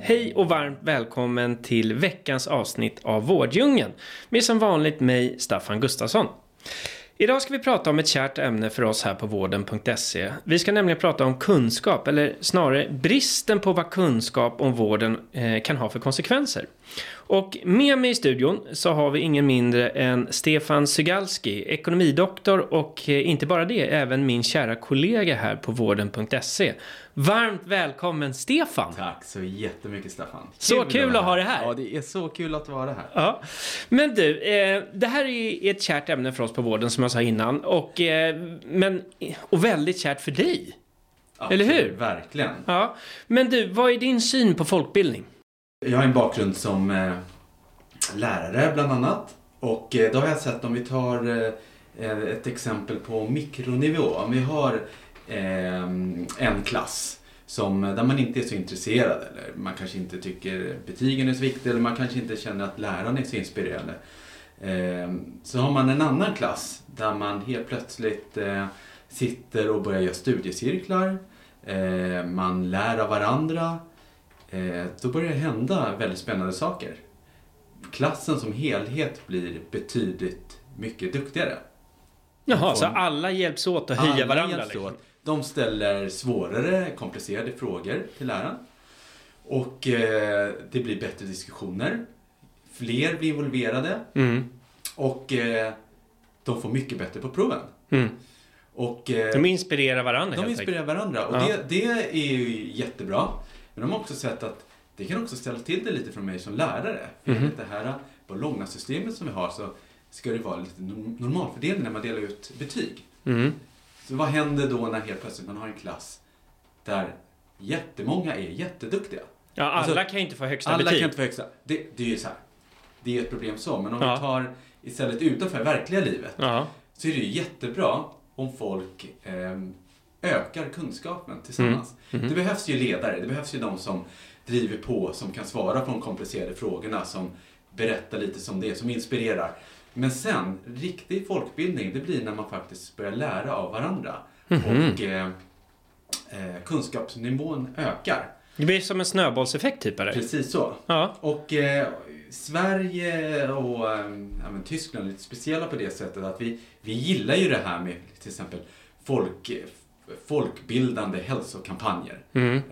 Hej och varmt välkommen till veckans avsnitt av Vårddjungeln med som vanligt mig, Staffan Gustafsson. Idag ska vi prata om ett kärt ämne för oss här på vården.se. Vi ska nämligen prata om kunskap, eller snarare bristen på vad kunskap om vården eh, kan ha för konsekvenser. Och med mig i studion så har vi ingen mindre än Stefan Sygalski, ekonomidoktor och eh, inte bara det, även min kära kollega här på vården.se. Varmt välkommen Stefan! Tack så jättemycket Staffan. Så kul att ha dig här. Ja, det är så kul att vara här. Ja. Men du, eh, det här är ett kärt ämne för oss på vården som jag sa innan. Och, eh, men, och väldigt kärt för dig. Eller hur? Verkligen. Ja. Men du, vad är din syn på folkbildning? Jag har en bakgrund som eh, lärare bland annat. Och eh, då har jag sett om vi tar eh, eh ett exempel på mikronivå. Om vi har eh, en klass som, eh, där man inte är så intresserad eller man kanske inte tycker betygen är så viktiga eller man kanske inte känner att läraren är så inspirerande. Så har man en annan klass där man helt plötsligt sitter och börjar göra studiecirklar. Man lär av varandra. Eh, då börjar det hända väldigt spännande saker. Klassen som helhet blir betydligt mycket duktigare. Jaha, så alla hjälps åt att höja varandra? hjälps Liksom. åt. De ställer svårare, komplicerade frågor till läraren. Och eh, det blir bättre diskussioner. Fler blir involverade. Mm. Och eh, de får mycket bättre på proven. Mm. Och, eh, De inspirerar varandra de inspirerar varandra. Och Ja. det, det är ju jättebra. Men de har också sett att det kan också ställa till det lite för mig som lärare. För enligt det här på långa systemet som vi har så ska det vara lite no- normalfördelning när man delar ut betyg. Mm. Så vad händer då när helt plötsligt man har en klass där jättemånga är jätteduktiga? Ja, alla Alltså, kan ju inte få högsta Alla betyg. kan inte få högsta. Det, det är ju så här. Det är ett problem så. Men om Ja. vi tar istället utanför verkliga livet Ja. så är det ju jättebra om folk ehm, ökar kunskapen tillsammans. Mm. Mhm. Det behövs ju ledare, det behövs ju de som driver på, som kan svara på de komplicerade frågorna, som berättar lite som det är, som inspirerar. Men sen, riktig folkbildning, det blir när man faktiskt börjar lära av varandra. Mhm. Och eh, eh, kunskapsnivån ökar. Det blir som en snöbollseffekt typ eller? Precis så. Ja. Och eh, Sverige och eh, ja, Tyskland är lite speciella på det sättet att vi, vi gillar ju det här med till exempel folk, folkbildande hälsokampanjer. Mm. Eh,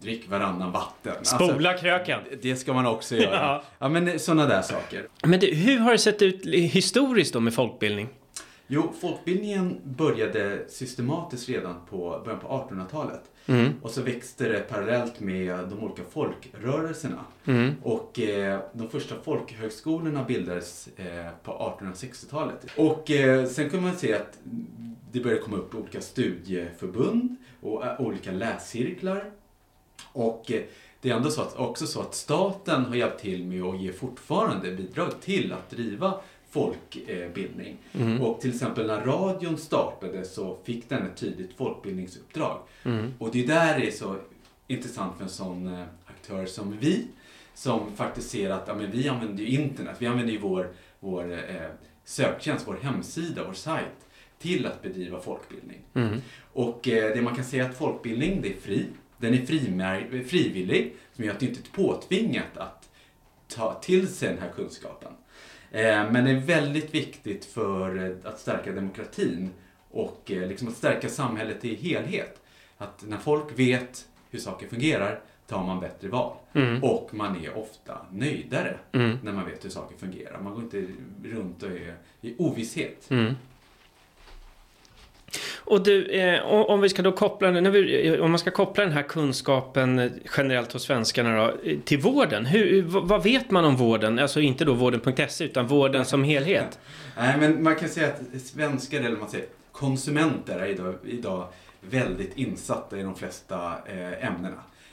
drick varannan vatten. Spola kröken. Alltså, det ska man också göra. Ja. ja. men sådana där saker. Men du, hur har det sett ut historiskt då med folkbildning? Jo, folkbildningen började systematiskt redan på början på 1800-talet. Mm. Och så växte det parallellt med de olika folkrörelserna. Mm. Och eh, de första folkhögskolorna bildades eh, på 1860-talet. Och eh, sen kunde man se att det började komma upp olika studieförbund och eh, olika läscirklar. Och eh, det är ändå så att, också så att staten har hjälpt till med att ge fortfarande bidrag till att driva folkbildning. Mm. Och till exempel när radion startade så fick den ett tydligt folkbildningsuppdrag. Mm. Och det är där det är så intressant för en sån eh, aktör som vi, som faktiskt ser att ja, men vi använder ju internet, vi använder ju vår, vår eh, söktjänst, vår hemsida, vår sajt till att bedriva folkbildning. Mm. Och eh, det man kan säga att folkbildning, det är fri. Den är frimär- frivillig, som gör att det inte är påtvingat att ta till sig den här kunskapen. Eh, men det är väldigt viktigt för eh, att stärka demokratin och eh, liksom att stärka samhället i helhet. Att när folk vet hur saker fungerar tar man bättre val. Mm. Och man är ofta nöjdare Mm. när man vet hur saker fungerar. Man går inte runt och är i ovisshet. Mm. Och du, eh, om vi ska då koppla, vi, om man ska koppla den här kunskapen eh, generellt hos svenskarna då, eh, till vården. Hur, v- vad vet man om vården? Alltså inte då vården.se utan vården som helhet. Nej, men man kan säga att svenskar, eller man säger konsumenter, är idag, idag väldigt insatta i de flesta eh, ämnena.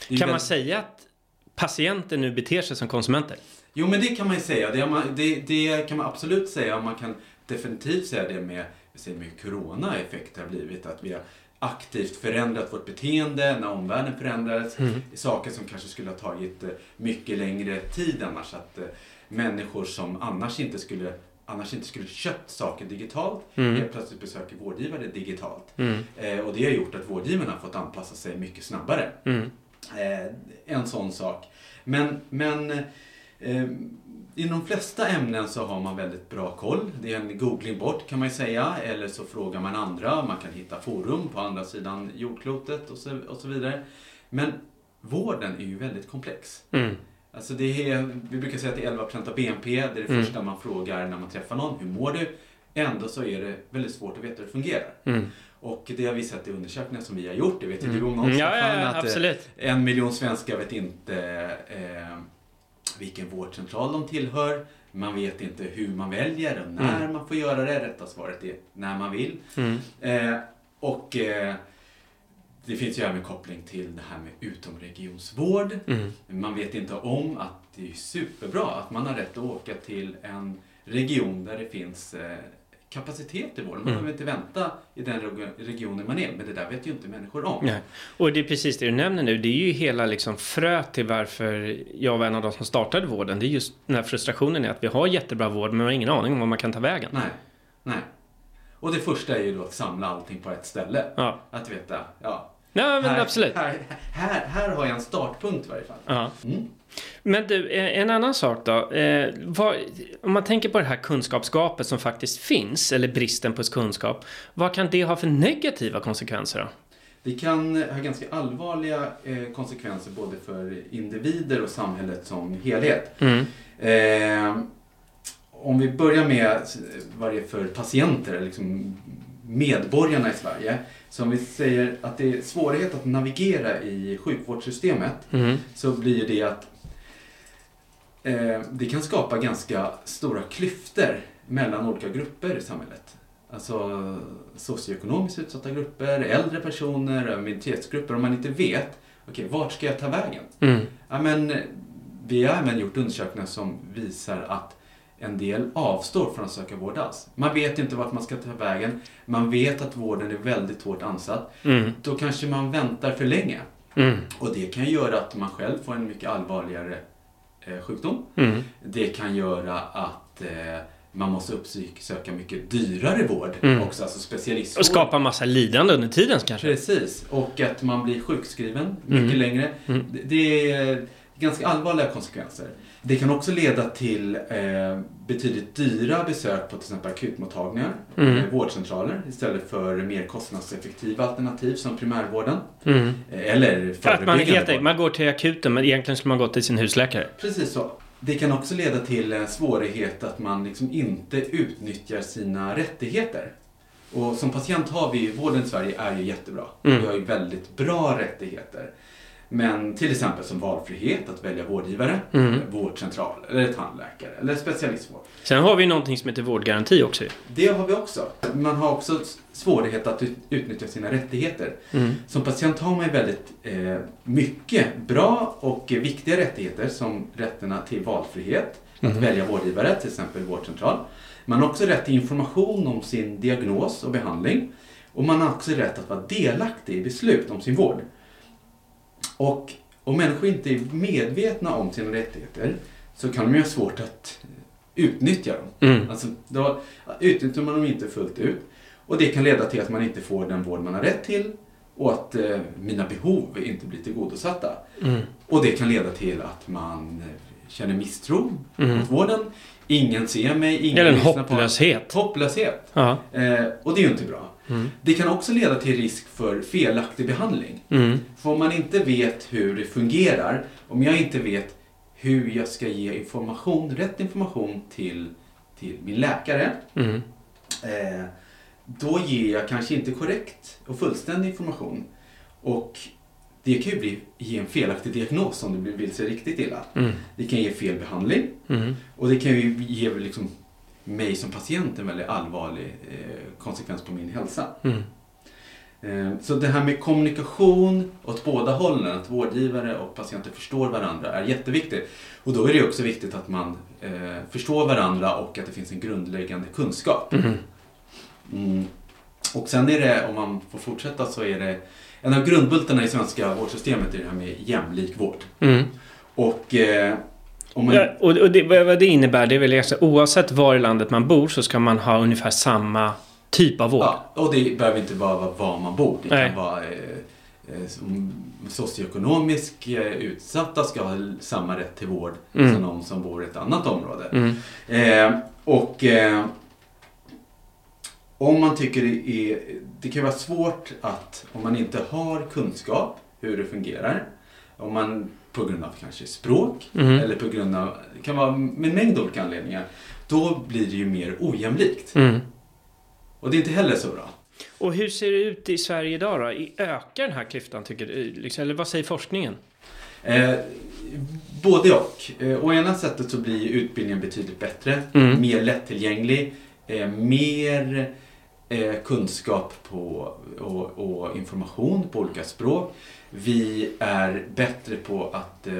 Kan man väldigt- säga att patienter nu beter sig som konsumenter. Jo, men det kan man ju säga. Det, man, det, det kan man absolut säga. Man kan definitivt säga det med, säger med corona-effekt har blivit. Att vi har aktivt förändrat vårt beteende när omvärlden förändrades. Mm. Saker som kanske skulle ha tagit eh, mycket längre tid annars. Att eh, människor som annars inte skulle annars inte skulle köpt saker digitalt, Mm. helt plötsligt besöker vårdgivare digitalt. Mm. Eh, och det har gjort att vårdgivarna har fått anpassa sig mycket snabbare. Mm. Eh, en sån sak. Men, men eh, i de flesta ämnen så har man väldigt bra koll. Det är en googling bort kan man ju säga. Eller så frågar man andra. Man kan hitta forum på andra sidan jordklotet och så, och så vidare. Men vården är ju väldigt komplex. Mm. Alltså det är, vi brukar säga att det är 11% av BNP. Det är det Mm. första man frågar när man träffar någon. Hur mår du? Ändå så är det väldigt svårt att veta hur det fungerar. Mm. Och det har vi sett i undersökningar som vi har gjort. Det vet ju du om Mm. någon Ja, ja, ja, att, eh, absolut. en miljon svenskar vet inte eh, vilken vårdcentral de tillhör. Man vet inte hur man väljer och när Mm. man får göra det. Rätta svaret är när man vill. Mm. Eh, och eh, det finns ju även koppling till det här med utomregionsvård. Mm. Man vet inte om att det är superbra att man har rätt att åka till en region där det finns eh, kapacitet i vården. Man Mm. behöver inte vänta i den reg- regionen man är. Men det där vet ju inte människor om. Nej. Och det är precis det du nämner nu. Det är ju hela liksom fröet till varför jag var en av de som startade vården. Det är just den här frustrationen är att vi har jättebra vård men man har ingen aning om var man kan ta vägen. Nej, nej. Och det första är ju då att samla allting på ett ställe. Ja, Att veta, ja. ja men här, absolut. Här, här, här har jag en startpunkt i varje fall. Ja. Mm. Men du, eh, en annan sak då. Eh, vad, om man tänker på det här kunskapsgapet som faktiskt finns, eller bristen på kunskap. Vad kan det ha för negativa konsekvenser då? Det kan ha ganska allvarliga eh, konsekvenser både för individer och samhället som helhet. Mm. Eh, om vi börjar med eh, vad det är för patienter, liksom medborgarna i Sverige. Så om vi säger att det är svårighet att navigera i sjukvårdssystemet Mm. så blir det att eh, det kan skapa ganska stora klyftor mellan olika grupper i samhället. Alltså socioekonomiskt utsatta grupper, äldre personer, minoritetsgrupper. Om man inte vet, okej, vart ska jag ta vägen? Mm. Ja, men, vi har även gjort undersökningar som visar att en del avstår från att söka vård alls. Man vet inte vart man ska ta vägen. Man vet att vården är väldigt hårt ansatt. Mm. Då kanske man väntar för länge. Mm. Och det kan göra att man själv får en mycket allvarligare sjukdom. Mm. Det kan göra att eh, man måste uppsöka mycket dyrare vård Mm. också, alltså specialistvård. Och skapa massa lidande under tiden kanske? Precis, och att man blir sjukskriven mycket Mm. längre. Mm. Det- Det är ganska allvarliga konsekvenser. Det kan också leda till eh, betydligt dyra besök på till exempel akutmottagningar, Mm. eh, vårdcentraler istället för mer kostnadseffektiva alternativ som primärvården. Mm. Eh, eller För att man, man går till akuten men egentligen skulle man gå till sin husläkare. Precis så. Det kan också leda till en svårighet att man liksom inte utnyttjar sina rättigheter. Och som patient har vi, vården i Sverige är ju jättebra. Mm. Vi har ju väldigt bra rättigheter. Men till exempel som valfrihet att välja vårdgivare, Mm. vårdcentral, eller tandläkare, eller specialistvård. Sen har vi någonting som heter vårdgaranti också. Det har vi också. Man har också svårighet att ut- utnyttja sina rättigheter. Mm. Som patient har man ju väldigt eh, mycket bra och viktiga rättigheter som rätterna till valfrihet, att Mhm. välja vårdgivare, till exempel vårdcentral. Man har också rätt till information om sin diagnos och behandling. Och man har också rätt att vara delaktig i beslut om sin vård. Och om människor inte är medvetna om sina rättigheter så kan de ju ha svårt att utnyttja dem. Mm. Alltså, då utnyttjar man dem inte fullt ut. Och det kan leda till att man inte får den vård man har rätt till och att eh, mina behov inte blir tillgodosatta. Mm. Och det kan leda till att man eh, känner misstro Mm. mot vården. Ingen ser mig, ingen Eller en lyssnar på mig. hopplöshet. Hopplöshet. Ja. Eh, och det är ju inte bra. Mm. Det kan också leda till risk för felaktig behandling. Mm. För om man inte vet hur det fungerar, om jag inte vet hur jag ska ge information, rätt information till, till min läkare, Mm. eh, då ger jag kanske inte korrekt och fullständig information. Och det kan ju bli, ge en felaktig diagnos om det vill sig riktigt illa. Mm. Det kan ge fel behandling Mm. och det kan ju ge liksom mig som patient en väldigt allvarlig eh, konsekvens på min hälsa. Mm. Eh, Så det här med kommunikation åt båda hållen, att vårdgivare och patienter förstår varandra är jätteviktigt. Och då är det också viktigt att man eh, förstår varandra och att det finns en grundläggande kunskap. Mm. Och sen är det, om man får fortsätta, så är det en av grundbultarna i svenska vårdsystemet är det här med jämlik vård. Mm. Och man... Ja, och och det, vad det innebär, det är väl alltså, oavsett var i landet man bor så ska man ha ungefär samma typ av vård. Ja, och det behöver inte bara vara var man bor. Det Nej. kan vara eh, eh, socioekonomiskt eh, utsatta ska ha samma rätt till vård Mm. som någon som bor i ett annat område. Mm. Eh, och eh, om man tycker det är... Det kan vara svårt att, om man inte har kunskap hur det fungerar, om man på grund av kanske språk Mm. eller på grund av, det kan vara med en mängd olika anledningar, då blir det ju mer ojämlikt. Mm. Och det är inte heller så bra. Och hur ser det ut i Sverige idag då? Ökar den här klyftan tycker du? Liksom, eller vad säger forskningen? Eh, både och. Eh, å ena sättet så blir utbildningen betydligt bättre, Mm. mer lättillgänglig, eh, mer eh, kunskap på, och, och information på olika språk. Vi är bättre på att eh,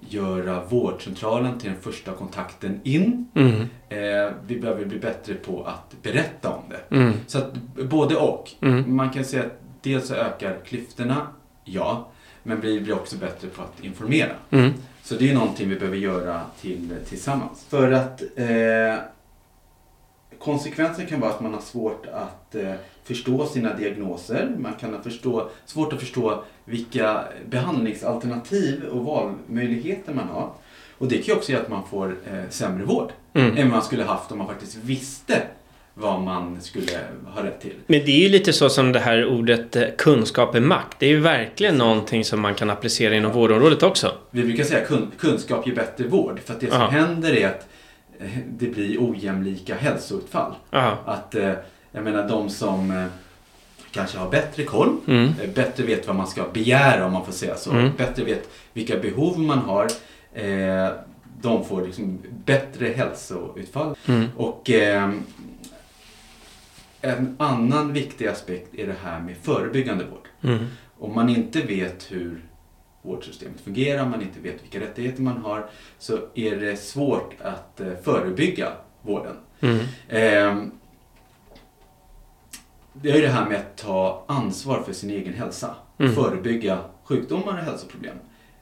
göra vårdcentralen till den första kontakten in. Mm. Eh, vi behöver bli bättre på att berätta om det. Mm. Så att både och. Mm. Man kan säga att dels så ökar klyftorna, ja, men vi blir också bättre på att informera. Mm. Så det är någonting vi behöver göra till, tillsammans. För att eh, konsekvensen kan vara att man har svårt att eh, förstå sina diagnoser. Man kan ha förstå, svårt att förstå vilka behandlingsalternativ och valmöjligheter man har. Och det kan ju också göra att man får eh, sämre vård Mm. än man skulle haft om man faktiskt visste vad man skulle ha rätt till. Men det är ju lite så som det här ordet eh, kunskap är makt. Det är ju verkligen någonting som man kan applicera inom vårdområdet också. Vi brukar säga kun, kunskap ger bättre vård. För att det som Ja. händer är att det blir ojämlika hälsoutfall. Ja. Att, eh, jag menar de som eh, kanske har bättre koll, Mm. eh, bättre vet vad man ska begära om man får säga så, Mm. bättre vet vilka behov man har, de får liksom bättre hälsoutfall. Mm. Och en annan viktig aspekt är det här med förebyggande vård. Mm. Om man inte vet hur vårdsystemet fungerar, man inte vet vilka rättigheter man har, så är det svårt att eh, förebygga vården. Mm. Eh, det är ju det här med att ta ansvar för sin egen hälsa. Mm. Förebygga sjukdomar och hälsoproblem.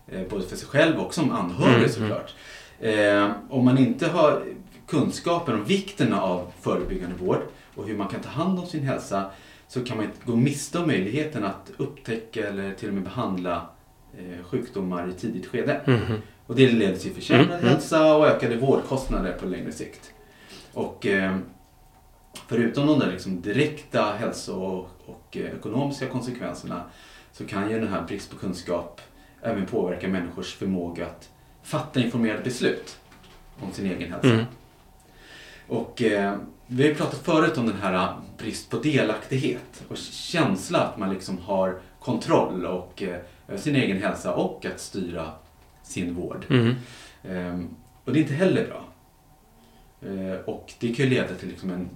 Eh, både för sig själv och som anhörig Mm, såklart. Eh, om man inte har kunskapen om vikten av förebyggande vård och hur man kan ta hand om sin hälsa så kan man gå miste om möjligheten att upptäcka eller till och med behandla eh, sjukdomar i tidigt skede. Mm. Och det leder till försämrad Mm, mm. hälsa och ökade vårdkostnader på längre sikt. Och eh, förutom de där liksom direkta hälso och, och eh, ekonomiska konsekvenserna så kan ju den här brist på kunskap även påverka människors förmåga att fatta informerade beslut om sin egen hälsa. Mm. Och eh, vi har ju pratat förut om den här eh, brist på delaktighet och känsla att man liksom har kontroll och, eh, sin egen hälsa och att styra sin vård. Mm. Ehm, och det är inte heller bra. Eh, och det kan ju leda till liksom en,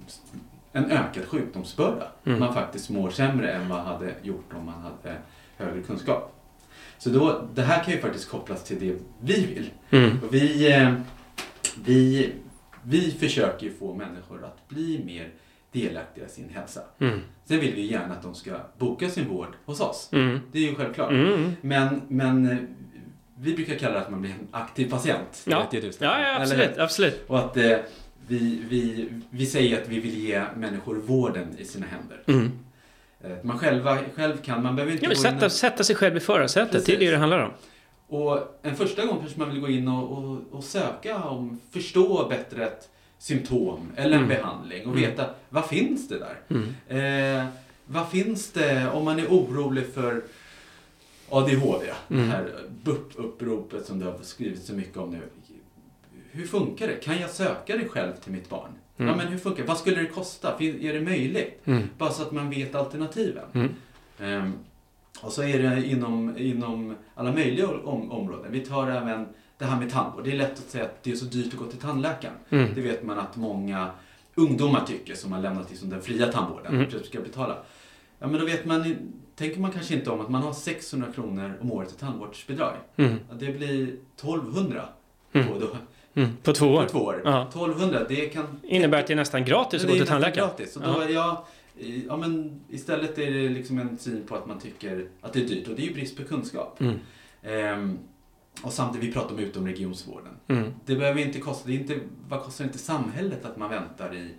en ökad sjukdomsbörda. Mm. Man faktiskt mår sämre än vad hade gjort om man hade högre kunskap. Så då, det här kan ju faktiskt kopplas till det vi vill. Mm. Och vi, eh, vi, vi försöker ju få människor att bli mer delaktiga i sin hälsa. Mm. Sen vill vi gärna att de ska boka sin vård hos oss. Mm. Det är ju självklart. Mm. Men, men eh, vi brukar kalla det att man blir en aktiv patient. Ja. Det du, ja, ja, absolut. absolut. Och att eh, vi, vi, vi säger att vi vill ge människor vården i sina händer. Mm. Eh, Man själva, själv kan, man behöver inte Ja, gå in sätta, sätta sig själv i förarsätet, det är det det handlar om. och en första gång kanske man vill gå in och, och, och söka om, förstå bättre ett symptom eller en Mm. behandling och Mm. veta vad finns det där? Mm. Eh, vad finns det om man är orolig för ADHD? Mm. Det här BUP-uppropet som det har skrivits så mycket om nu. Hur funkar det? Kan jag söka det själv till mitt barn? Mm. Ja, men hur funkar det? Vad skulle det kosta? Är det möjligt? Mm. Bara så att man vet alternativen. Mm. Ehm, och så är det inom, inom alla möjliga om, områden. Vi tar även det här med tandvård. Det är lätt att säga att det är så dyrt att gå till tandläkaren. Mm. Det vet man att många ungdomar tycker som har lämnat liksom den fria tandvården. Mm. Mm. ska betala. Ja, men då vet man, tänker man kanske inte om att man har 600 kronor om året i tandvårdsbidrag. Mm. Ja, det blir 1200 Mm. på, Mm. På två år. på två år. Ja. 1200, det kan... Innebär att det är nästan gratis att gå till tandläkaren. gratis. Och då Ja. ja, men istället är det liksom en syn på att man tycker att det är dyrt och det är ju brist på kunskap. Mm. Ehm, och samtidigt, vi pratar om utomregionsvården. Mm. Det behöver inte kosta, det inte, vad kostar inte samhället att man väntar i,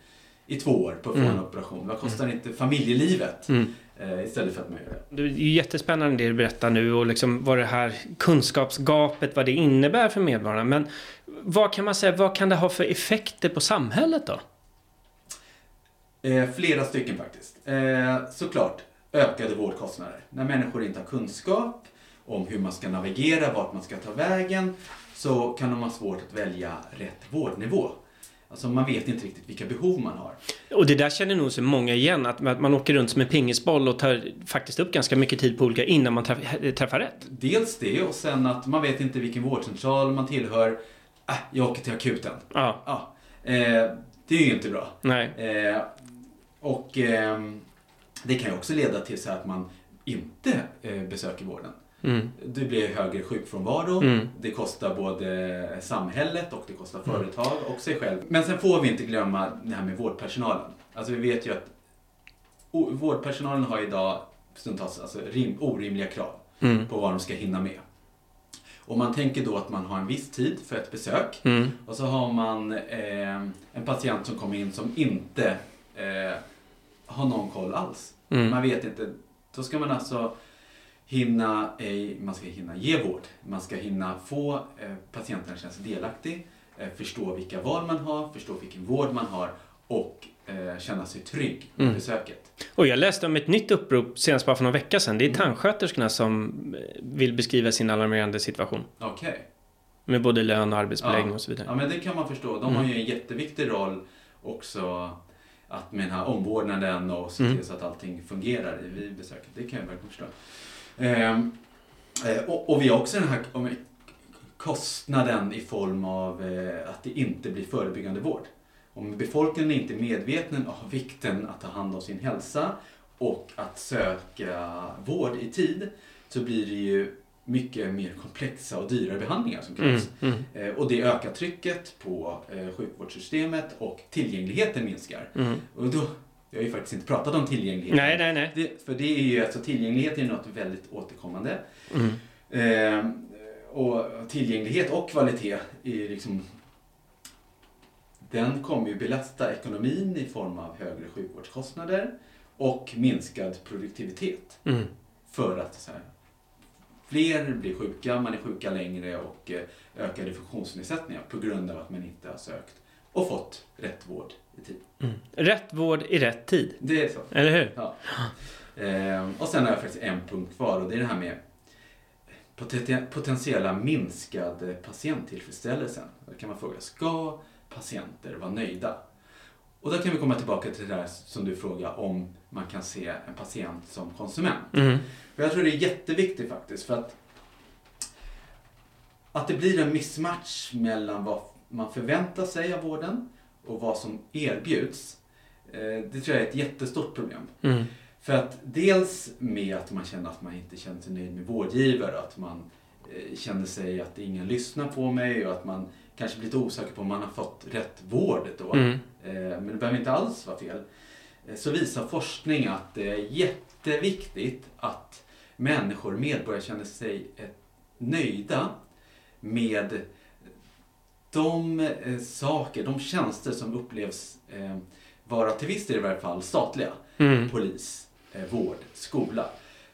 i två år på att få Mm. en operation? Vad kostar inte familjelivet Mm. eh, istället för att man gör det? Det är jättespännande det du berättar nu och liksom vad det här kunskapsgapet, vad det innebär för medborgarna. Men vad kan man säga, vad kan det ha för effekter på samhället då? Eh, flera stycken faktiskt. Eh, såklart ökade vårdkostnader. När människor inte har kunskap om hur man ska navigera, vart man ska ta vägen, så kan de ha svårt att välja rätt vårdnivå. Alltså man vet inte riktigt vilka behov man har. Och det där känner nog så många igen, att man åker runt som en pingisboll och tar faktiskt upp ganska mycket tid på olika innan man träff- träffar rätt. Dels det och sen att man vet inte vilken vårdcentral man tillhör. Äh, jag åker till akuten. Ja, Ja, eh, det är ju inte bra. nej. Eh, och ehm, det kan ju också leda till så att man inte eh, besöker vården. Mm. Det blir högre sjukfrånvaro, Mm. det kostar både samhället och det kostar företag och sig själv. Men sen får vi inte glömma det här med vårdpersonalen. Alltså vi vet ju att vårdpersonalen har idag stundtals alltså, rim, orimliga krav Mm. på vad de ska hinna med. Och man tänker då att man har en viss tid för ett besök Mm. och så har man eh, en patient som kommer in som inte eh, har någon koll alls. Mm. Man vet inte. Då ska man alltså hinna, eh, man ska hinna ge vård. Man ska hinna få eh, patienten att känna sig delaktig, eh, förstå vilka val man har, förstå vilken vård man har och känna sig trygg med Mm. besöket. Och jag läste om ett nytt upprop senast bara för några veckor sedan. Det är Mm. tandsköterskorna som vill beskriva sin alarmerande situation. Okej. Med både lön och arbetsbeläggning Ja. och så vidare. Ja, men det kan man förstå. De Mm. har ju en jätteviktig roll också att med den här omvårdnaden och se Mm. till så att allting fungerar i- vid besöket. Det kan jag verkligen förstå. Ehm, eh, och, och vi har också den här kostnaden i form av eh, att det inte blir förebyggande vård. Om befolkningen inte är medveten om vikten att ta hand om sin hälsa och att söka vård i tid så blir det ju mycket mer komplexa och dyrare behandlingar som Mm. krävs. Mm. Eh, Och det ökar trycket på sjukvårdssystemet och tillgängligheten minskar. Mm. Och då, jag har ju faktiskt inte pratat om tillgänglighet. Nej, nej, nej. Det, för det är ju, alltså tillgänglighet är något väldigt återkommande. Mm. Eh, och tillgänglighet och kvalitet är liksom den kommer ju belasta ekonomin i form av högre sjukvårdskostnader och minskad produktivitet. Mm. För att så här, fler blir sjuka, man är sjuka längre och eh, ökade funktionsnedsättningar på grund av att man inte har sökt och fått rätt vård i tid. Mm. Rätt vård i rätt tid. Det är så. Eller hur? Ja. Ehm, och sen har jag faktiskt en punkt kvar och det är det här med poten- potentiella minskad patienttillfredsställelse. Då kan man fråga, ska patienter vara nöjda? Och då kan vi komma tillbaka till det där som du frågar om man kan se en patient som konsument. Mm. För jag tror det är jätteviktigt faktiskt för att att det blir en missmatch mellan vad man förväntar sig av vården och vad som erbjuds. eh, Det tror jag är ett jättestort problem. Mm. För att dels med att man känner att man inte känner sig nöjd med vårdgivare, att man eh, känner sig att ingen lyssnar på mig och att man kanske blir lite osäker på om man har fått rätt vård då. Mm. Eh, Men det behöver inte alls vara fel. Så visar forskning att det är jätteviktigt att människor, medborgare, känner sig nöjda med de eh, saker, de tjänster som upplevs eh, vara till viss del i varje fall statliga. Mm. Polis, eh, vård, skola.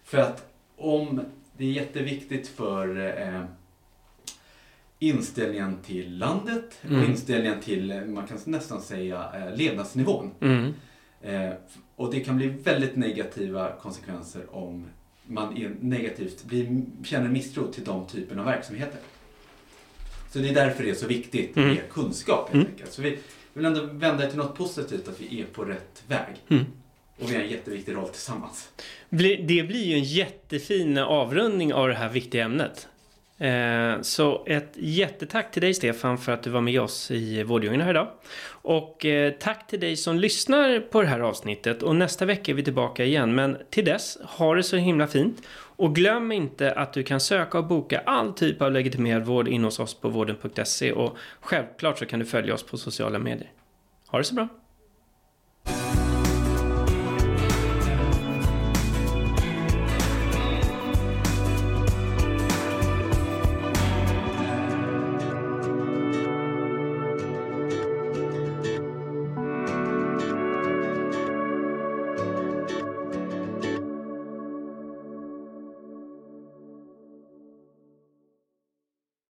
För att om det är jätteviktigt för eh, inställningen till landet Mm. och inställningen till, eh, man kan nästan säga, eh, levnadsnivån. Mm. Eh, och det kan bli väldigt negativa konsekvenser om man negativt blir, känner misstro till de typen av verksamheter. Så det är därför det är så viktigt Mm. med kunskap helt Mm. enkelt. Så vi vill ändå vända det till något positivt, att vi är på rätt väg. Mm. Och vi har en jätteviktig roll tillsammans. Det blir ju en jättefin avrundning av det här viktiga ämnet. Eh, så ett jättetack till dig Stefan för att du var med oss i Vårdjungeln här idag. Och eh, tack till dig som lyssnar på det här avsnittet och nästa vecka är vi tillbaka igen. Men till dess, ha det så himla fint. Och glöm inte att du kan söka och boka all typ av legitimerad vård in hos oss på vården.se och självklart så kan du följa oss på sociala medier. Ha det så bra!